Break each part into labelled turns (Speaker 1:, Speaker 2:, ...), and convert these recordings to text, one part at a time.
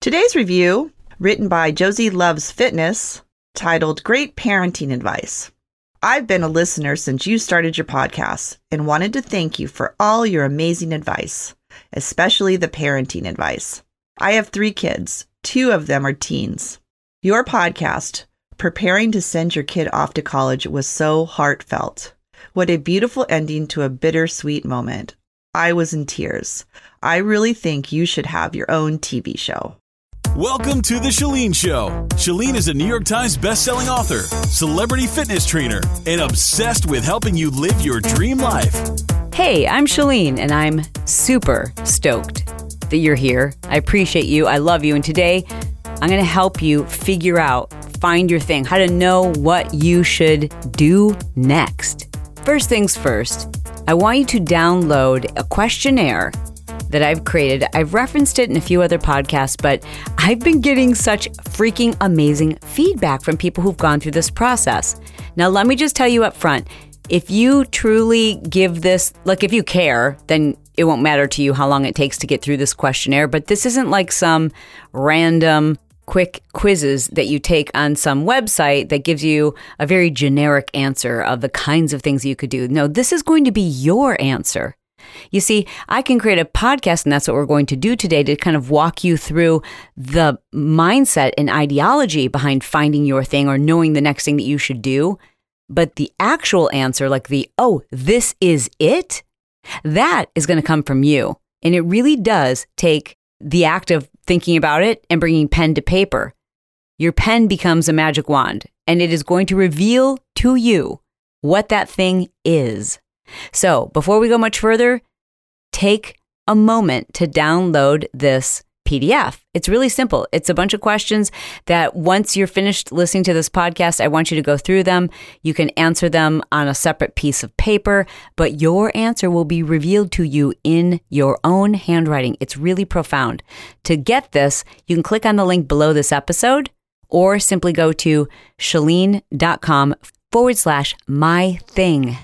Speaker 1: Today's review, written by Josie Loves Fitness, titled Great Parenting Advice. I've been a listener since you started your podcast and wanted to thank you for all your amazing advice, especially the parenting advice. I have three kids, two of them are teens. Your podcast, Preparing to Send Your Kid Off to College, was so heartfelt. What a beautiful ending to a bittersweet moment. I was in tears. I really think you should have your own TV show.
Speaker 2: Welcome to The Chalene Show. Chalene is a New York Times bestselling author, celebrity fitness trainer, and obsessed with helping you live your dream life.
Speaker 3: Hey, I'm Chalene, and I'm super stoked that you're here. I appreciate you. I love you. And today, I'm going to help you figure out, find your thing, how to know what you should do next. First things first, I want you to download a questionnaire that I've created. I've referenced it in a few other podcasts, but I've been getting such freaking amazing feedback from people who've gone through this process. Now, let me just tell you up front if you truly give this, like if you care, then it won't matter to you how long it takes to get through this questionnaire. But this isn't like some random quick quizzes that you take on some website that gives you a very generic answer of the kinds of things you could do. No, this is going to be your answer. You see, I can create a podcast, and that's what we're going to do today to kind of walk you through the mindset and ideology behind finding your thing or knowing the next thing that you should do. But the actual answer, like the, oh, this is it, that is going to come from you. And it really does take the act of thinking about it and bringing pen to paper. Your pen becomes a magic wand, and it is going to reveal to you what that thing is. So, before we go much further, take a moment to download this PDF. It's really simple. It's a bunch of questions that once you're finished listening to this podcast, I want you to go through them. You can answer them on a separate piece of paper, but your answer will be revealed to you in your own handwriting. It's really profound. To get this, you can click on the link below this episode or simply go to chalene.com forward slash my thing.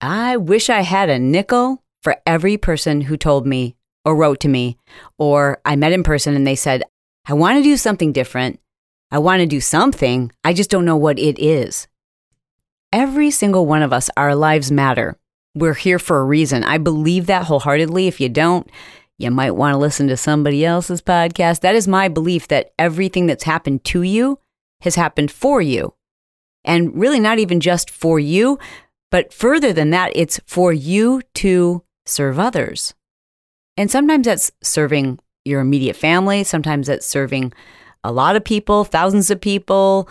Speaker 3: I wish I had a nickel for every person who told me or wrote to me, or I met in person and they said, I want to do something different. I want to do something. I just don't know what it is. Every single one of us, our lives matter. We're here for a reason. I believe that wholeheartedly. If you don't, you might want to listen to somebody else's podcast. That is my belief that everything that's happened to you has happened for you. And really, not even just for you, but further than that, it's for you to serve others. And sometimes that's serving your immediate family, sometimes that's serving a lot of people, thousands of people.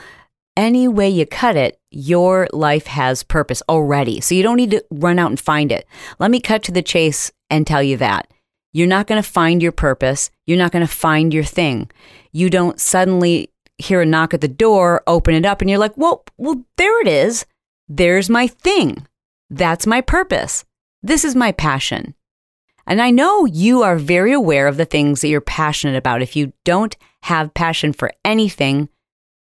Speaker 3: Any way you cut it, your life has purpose already. So you don't need to run out and find it. Let me cut to the chase and tell you that. You're not going to find your purpose. You're not going to find your thing. You don't suddenly hear a knock at the door, open it up, and you're like, well, well, there it is. There's my thing. That's my purpose. This is my passion. And I know you are very aware of the things that you're passionate about. If you don't have passion for anything,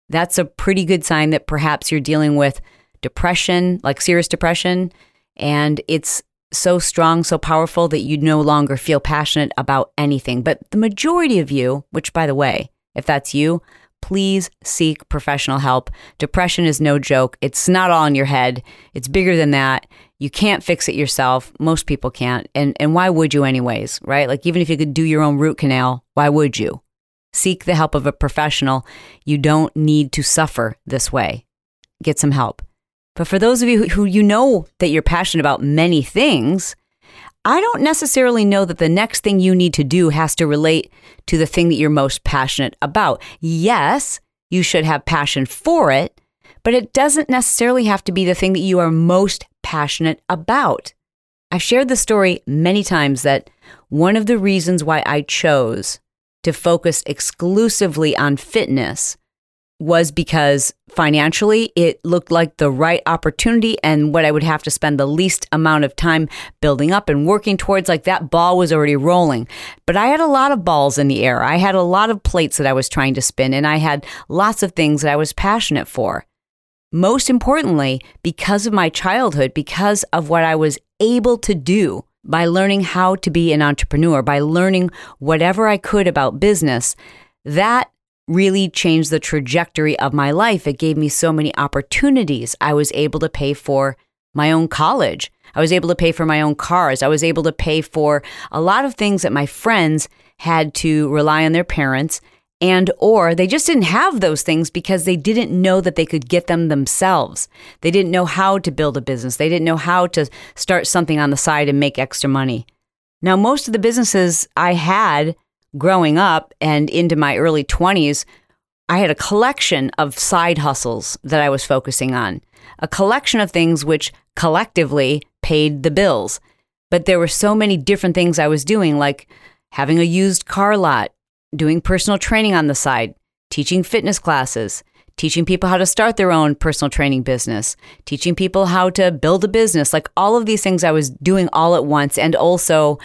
Speaker 3: that's a pretty good sign that perhaps you're dealing with depression, like serious depression, and it's so strong, so powerful that you no longer feel passionate about anything. But the majority of you, which by the way, if that's you, please seek professional help. Depression is no joke. It's not all in your head. It's bigger than that. You can't fix it yourself. Most people can't. And and why would you anyways, right? Like even if you could do your own root canal, why would you? Seek the help of a professional. You don't need to suffer this way. Get some help. But for those of you who, who you know that you're passionate about many things, I don't necessarily know that the next thing you need to do has to relate to the thing that you're most passionate about. Yes, you should have passion for it, but it doesn't necessarily have to be the thing that you are most passionate about. I've shared the story many times that one of the reasons why I chose to focus exclusively on fitness was because financially it looked like the right opportunity and what I would have to spend the least amount of time building up and working towards. Like that ball was already rolling. But I had a lot of balls in the air. I had a lot of plates that I was trying to spin, and I had lots of things that I was passionate for. Most importantly, because of my childhood, because of what I was able to do by learning how to be an entrepreneur, by learning whatever I could about business, that really changed the trajectory of my life. It gave me so many opportunities. I was able to pay for my own college. I was able to pay for my own cars. I was able to pay for a lot of things that my friends had to rely on their parents and or they just didn't have those things because they didn't know that they could get them themselves. They didn't know how to build a business. They didn't know how to start something on the side and make extra money. Now, most of the businesses I had growing up and into my early 20s, I had a collection of side hustles that I was focusing on, a collection of things which collectively paid the bills. But there were so many different things I was doing, like having a used car lot, doing personal training on the side, teaching fitness classes, teaching people how to start their own personal training business, teaching people how to build a business, like all of these things I was doing all at once, and also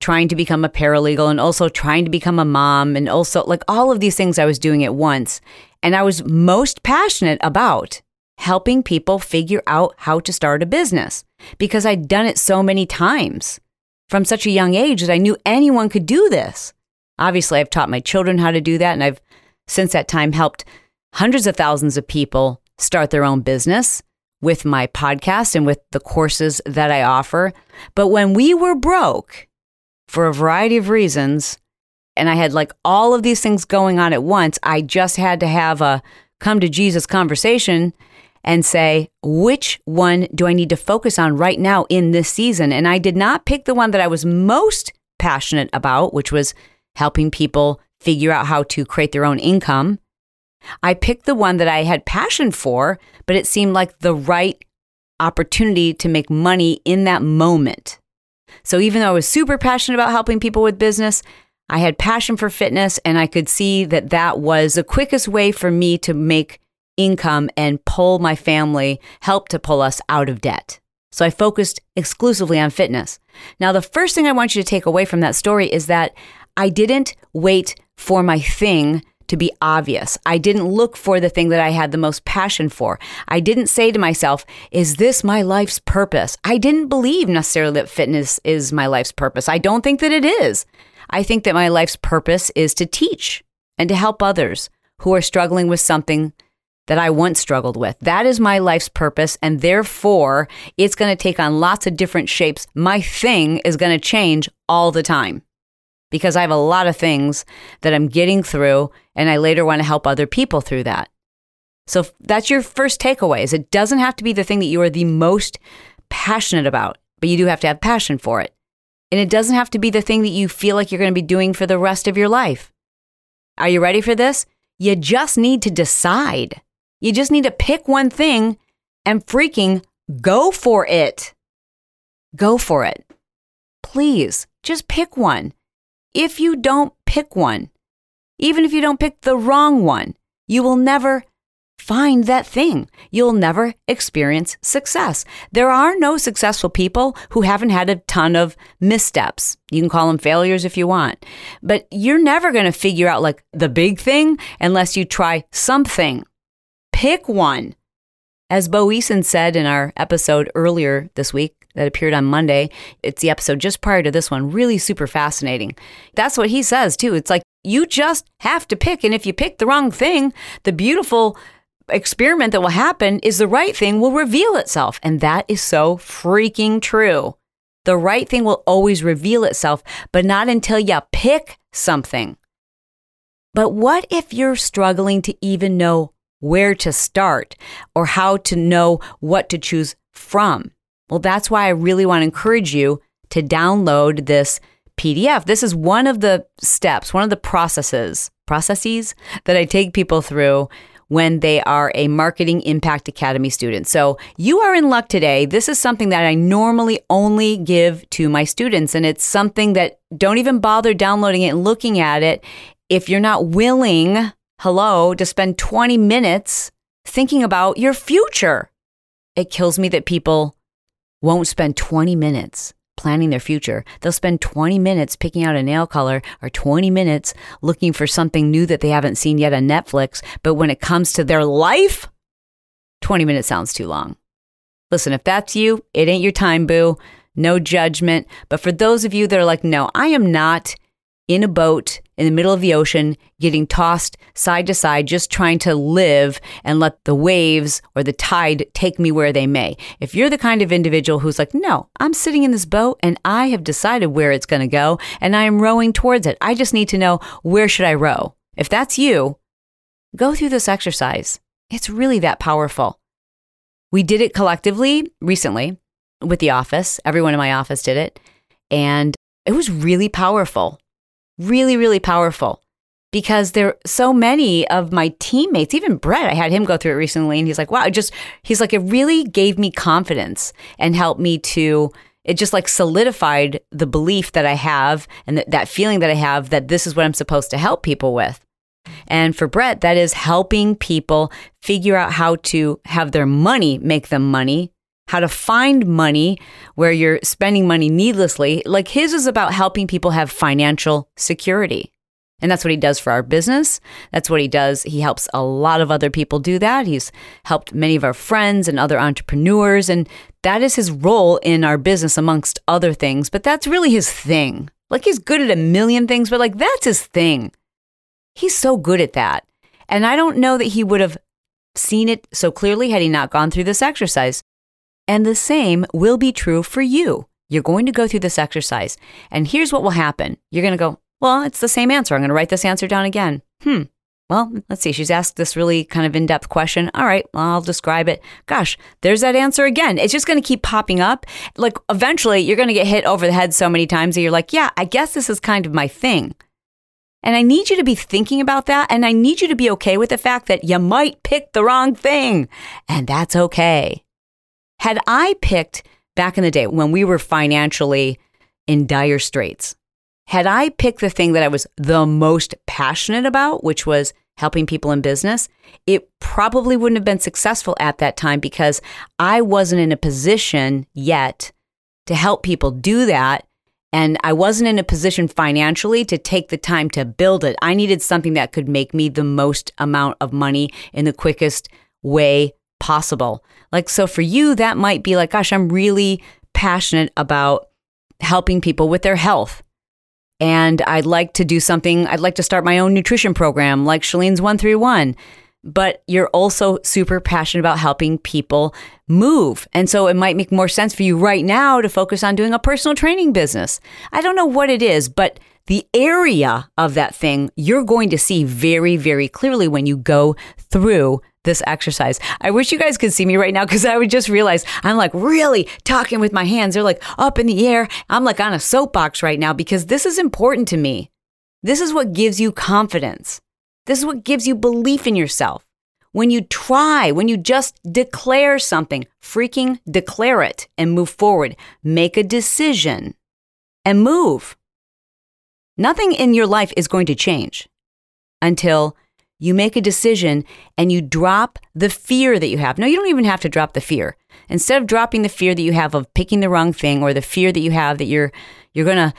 Speaker 3: trying to become a paralegal and also trying to become a mom, and also like all of these things I was doing at once. And I was most passionate about helping people figure out how to start a business because I'd done it so many times from such a young age that I knew anyone could do this. Obviously, I've taught my children how to do that, and I've since that time helped hundreds of thousands of people start their own business with my podcast and with the courses that I offer. But when we were broke for a variety of reasons, and I had like all of these things going on at once, I just had to have a come to Jesus conversation and say, which one do I need to focus on right now in this season? And I did not pick the one that I was most passionate about, which was helping people figure out how to create their own income. I picked the one that I had passion for, but it seemed like the right opportunity to make money in that moment. So even though I was super passionate about helping people with business, I had passion for fitness and I could see that that was the quickest way for me to make income and pull my family, help to pull us out of debt. So I focused exclusively on fitness. Now, the first thing I want you to take away from that story is that I didn't wait for my thing to be obvious. I didn't look for the thing that I had the most passion for. I didn't say to myself, is this my life's purpose? I didn't believe necessarily that fitness is my life's purpose. I don't think that it is. I think that my life's purpose is to teach and to help others who are struggling with something that I once struggled with. That is my life's purpose. And therefore, it's going to take on lots of different shapes. My thing is going to change all the time because I have a lot of things that I'm getting through and I later want to help other people through that. So that's your first takeaway is it doesn't have to be the thing that you are the most passionate about, but you do have to have passion for it. And it doesn't have to be the thing that you feel like you're going to be doing for the rest of your life. Are you ready for this? You just need to decide. You just need to pick one thing and freaking go for it. Go for it. Please, just pick one if you don't pick one. Even if you don't pick the wrong one, you will never find that thing. You'll never experience success. There are no successful people who haven't had a ton of missteps. You can call them failures if you want, but you're never going to figure out like the big thing unless you try something. Pick one. As Bo Eason said in our episode earlier this week, that appeared on Monday. It's the episode just prior to this one. Really super fascinating. That's what he says too. It's like you just have to pick. And if you pick the wrong thing, the beautiful experiment that will happen is the right thing will reveal itself. And that is so freaking true. The right thing will always reveal itself, but not until you pick something. But what if you're struggling to even know where to start or how to know what to choose from? Well, that's why I really want to encourage you to download this PDF. This is one of the steps, one of the processes, processes that I take people through when they are a Marketing Impact Academy student. So you are in luck today. This is something that I normally only give to my students, and it's something that don't even bother downloading it and looking at it if you're not willing, hello, to spend 20 minutes thinking about your future. It kills me that people won't spend 20 minutes planning their future. They'll spend 20 minutes picking out a nail color or 20 minutes looking for something new that they haven't seen yet on Netflix. But when it comes to their life, 20 minutes sounds too long. Listen, if that's you, it ain't your time, boo. no judgment. But for those of you that are like, no, I am not in a boat in the middle of the ocean, getting tossed side to side, just trying to live and let the waves or the tide take me where they may. If you're the kind of individual who's like, no, I'm sitting in this boat and I have decided where it's going to go and I am rowing towards it. I just need to know where should I row. If that's you, go through this exercise. It's really that powerful. We did it collectively recently with the office. Everyone in my office did it. And it was really powerful really, really powerful because there are so many of my teammates, even Brett, I had him go through it recently and he's like, wow, it just, he's like, it really gave me confidence and helped me to, it just like solidified the belief that I have and that, that feeling that I have that this is what I'm supposed to help people with. And for Brett, that is helping people figure out how to have their money make them money how to find money where you're spending money needlessly. Like his is about helping people have financial security. And that's what he does for our business. That's what he does. He helps a lot of other people do that. He's helped many of our friends and other entrepreneurs. And that is his role in our business, amongst other things. But that's really his thing. Like he's good at a million things, but like that's his thing. He's so good at that. And I don't know that he would have seen it so clearly had he not gone through this exercise. And the same will be true for you. You're going to go through this exercise. And here's what will happen you're going to go, well, it's the same answer. I'm going to write this answer down again. Hmm. Well, let's see. She's asked this really kind of in depth question. All right, well, I'll describe it. Gosh, there's that answer again. It's just going to keep popping up. Like eventually, you're going to get hit over the head so many times that you're like, yeah, I guess this is kind of my thing. And I need you to be thinking about that. And I need you to be okay with the fact that you might pick the wrong thing. And that's okay. Had I picked back in the day when we were financially in dire straits, had I picked the thing that I was the most passionate about, which was helping people in business, it probably wouldn't have been successful at that time because I wasn't in a position yet to help people do that. And I wasn't in a position financially to take the time to build it. I needed something that could make me the most amount of money in the quickest way possible. Like, so for you, that might be like, gosh, I'm really passionate about helping people with their health. And I'd like to do something, I'd like to start my own nutrition program like Chalene's 131. But you're also super passionate about helping people move. And so it might make more sense for you right now to focus on doing a personal training business. I don't know what it is, but the area of that thing you're going to see very, very clearly when you go through this exercise. I wish you guys could see me right now because I would just realize I'm like really talking with my hands. They're like up in the air. I'm like on a soapbox right now because this is important to me. This is what gives you confidence. This is what gives you belief in yourself. When you try, when you just declare something, freaking declare it and move forward. Make a decision and move. Nothing in your life is going to change until you make a decision and you drop the fear that you have. No, you don't even have to drop the fear. Instead of dropping the fear that you have of picking the wrong thing or the fear that you have that you're you're going to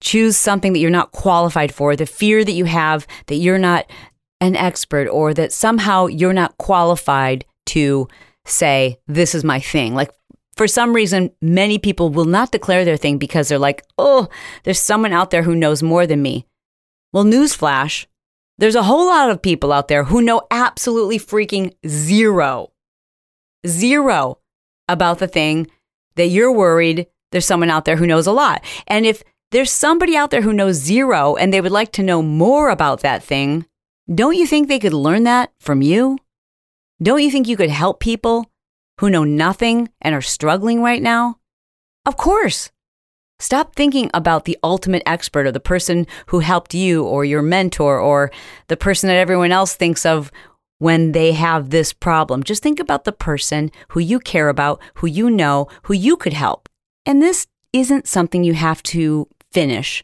Speaker 3: choose something that you're not qualified for, the fear that you have that you're not an expert or that somehow you're not qualified to say this is my thing. Like for some reason, many people will not declare their thing because they're like, oh, there's someone out there who knows more than me. Well, newsflash, there's a whole lot of people out there who know absolutely freaking zero, zero about the thing that you're worried there's someone out there who knows a lot. And if there's somebody out there who knows zero and they would like to know more about that thing, don't you think they could learn that from you? Don't you think you could help people who know nothing and are struggling right now? Of course. Stop thinking about the ultimate expert or the person who helped you or your mentor or the person that everyone else thinks of when they have this problem. Just think about the person who you care about, who you know, who you could help. And this isn't something you have to finish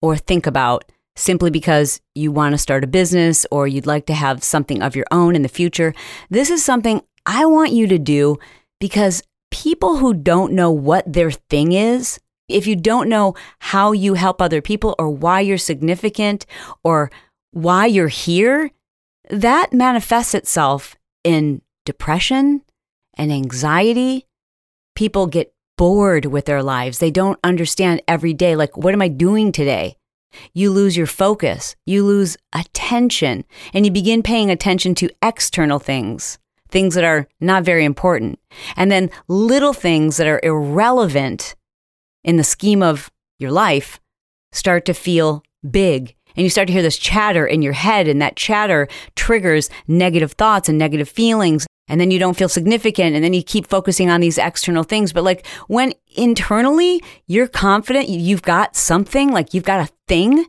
Speaker 3: or think about simply because you want to start a business or you'd like to have something of your own in the future. This is something I want you to do because people who don't know what their thing is if you don't know how you help other people or why you're significant or why you're here, that manifests itself in depression and anxiety. People get bored with their lives. They don't understand every day, like, what am I doing today? You lose your focus, you lose attention, and you begin paying attention to external things, things that are not very important. And then little things that are irrelevant in the scheme of your life start to feel big. And you start to hear this chatter in your head, and that chatter triggers negative thoughts and negative feelings. And then you don't feel significant. And then you keep focusing on these external things. But like when internally you're confident you've got something, like you've got a thing,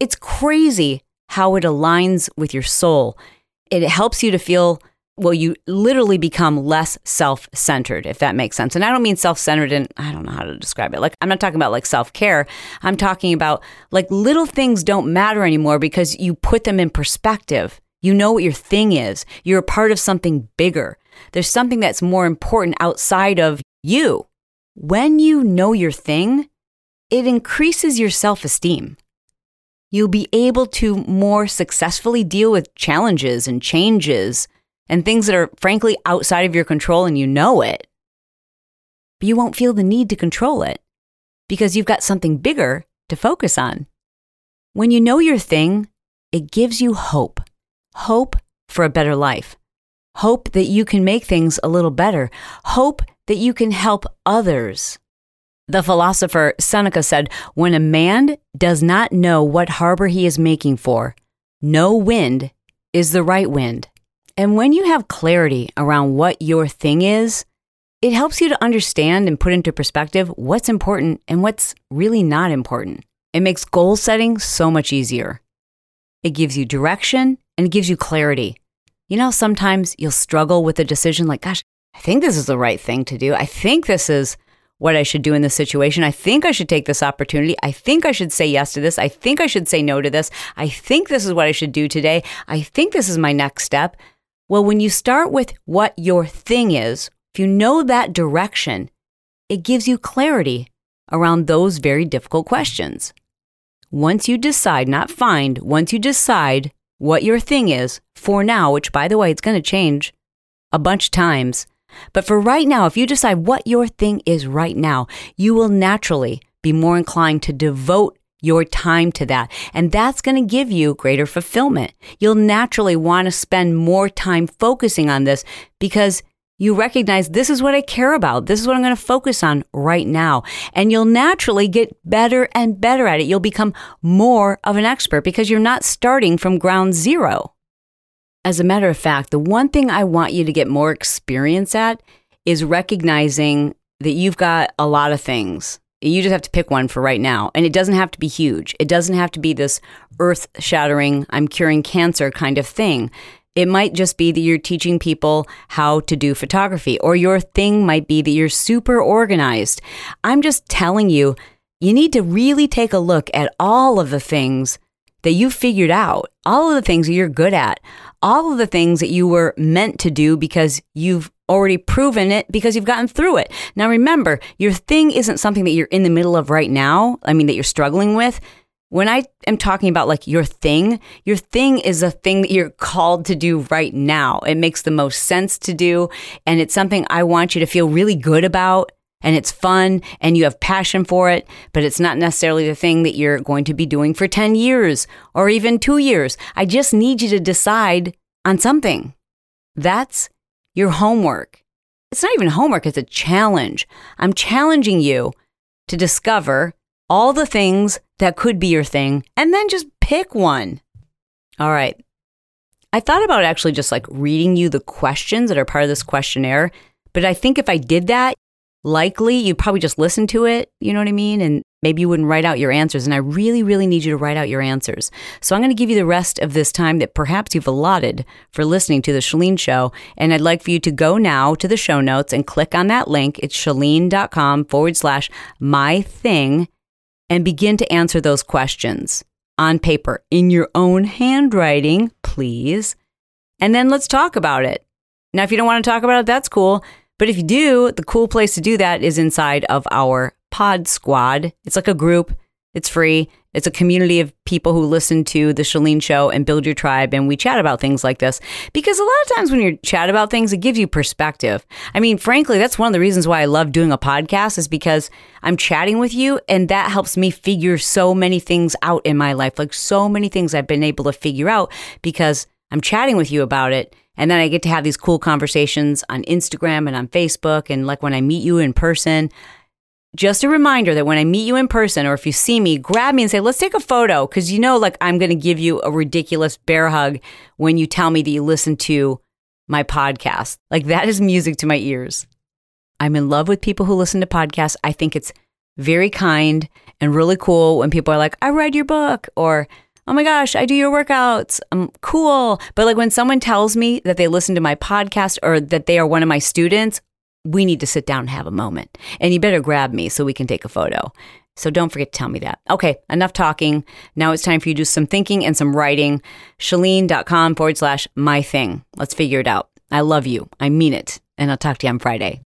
Speaker 3: it's crazy how it aligns with your soul. It helps you to feel well, you literally become less self centered, if that makes sense. And I don't mean self centered and I don't know how to describe it. Like, I'm not talking about like self care. I'm talking about like little things don't matter anymore because you put them in perspective. You know what your thing is. You're a part of something bigger. There's something that's more important outside of you. When you know your thing, it increases your self esteem. You'll be able to more successfully deal with challenges and changes and things that are frankly outside of your control and you know it. But you won't feel the need to control it because you've got something bigger to focus on. When you know your thing, it gives you hope hope for a better life, hope that you can make things a little better, hope that you can help others. The philosopher Seneca said, When a man does not know what harbor he is making for, no wind is the right wind. And when you have clarity around what your thing is, it helps you to understand and put into perspective what's important and what's really not important. It makes goal setting so much easier. It gives you direction and it gives you clarity. You know, sometimes you'll struggle with a decision like, gosh, I think this is the right thing to do. I think this is what I should do in this situation. I think I should take this opportunity. I think I should say yes to this. I think I should say no to this. I think this is what I should do today. I think this is my next step. Well, when you start with what your thing is, if you know that direction, it gives you clarity around those very difficult questions. Once you decide, not find, once you decide what your thing is for now, which by the way, it's going to change a bunch of times. But for right now, if you decide what your thing is right now, you will naturally be more inclined to devote your time to that. And that's going to give you greater fulfillment. You'll naturally want to spend more time focusing on this because you recognize this is what I care about. This is what I'm going to focus on right now. And you'll naturally get better and better at it. You'll become more of an expert because you're not starting from ground zero. As a matter of fact, the one thing I want you to get more experience at is recognizing that you've got a lot of things you just have to pick one for right now. And it doesn't have to be huge. It doesn't have to be this earth shattering, I'm curing cancer kind of thing. It might just be that you're teaching people how to do photography, or your thing might be that you're super organized. I'm just telling you, you need to really take a look at all of the things that you figured out, all of the things that you're good at, all of the things that you were meant to do because you've already proven it because you've gotten through it. Now remember, your thing isn't something that you're in the middle of right now. I mean, that you're struggling with. When I am talking about like your thing, your thing is a thing that you're called to do right now. It makes the most sense to do. And it's something I want you to feel really good about. And it's fun and you have passion for it, but it's not necessarily the thing that you're going to be doing for 10 years or even two years. I just need you to decide on something. That's your homework. It's not even homework, it's a challenge. I'm challenging you to discover all the things that could be your thing and then just pick one. All right. I thought about actually just like reading you the questions that are part of this questionnaire, but I think if I did that, likely you'd probably just listen to it, you know what I mean? And maybe you wouldn't write out your answers. And I really, really need you to write out your answers. So I'm going to give you the rest of this time that perhaps you've allotted for listening to the Chalene Show. And I'd like for you to go now to the show notes and click on that link. It's chalene.com forward slash my thing and begin to answer those questions on paper in your own handwriting, please. And then let's talk about it. Now, if you don't want to talk about it, that's cool. But if you do, the cool place to do that is inside of our Pod Squad. It's like a group. It's free. It's a community of people who listen to the Chalene Show and build your tribe, and we chat about things like this. Because a lot of times when you chat about things, it gives you perspective. I mean, frankly, that's one of the reasons why I love doing a podcast is because I'm chatting with you, and that helps me figure so many things out in my life. Like so many things I've been able to figure out because I'm chatting with you about it. And then I get to have these cool conversations on Instagram and on Facebook. And like when I meet you in person, just a reminder that when I meet you in person or if you see me, grab me and say, let's take a photo. Cause you know, like I'm going to give you a ridiculous bear hug when you tell me that you listen to my podcast. Like that is music to my ears. I'm in love with people who listen to podcasts. I think it's very kind and really cool when people are like, I read your book or, oh my gosh, I do your workouts. I'm cool. But like when someone tells me that they listen to my podcast or that they are one of my students, we need to sit down and have a moment. And you better grab me so we can take a photo. So don't forget to tell me that. Okay, enough talking. Now it's time for you to do some thinking and some writing. Chalene.com forward slash my thing. Let's figure it out. I love you. I mean it. And I'll talk to you on Friday.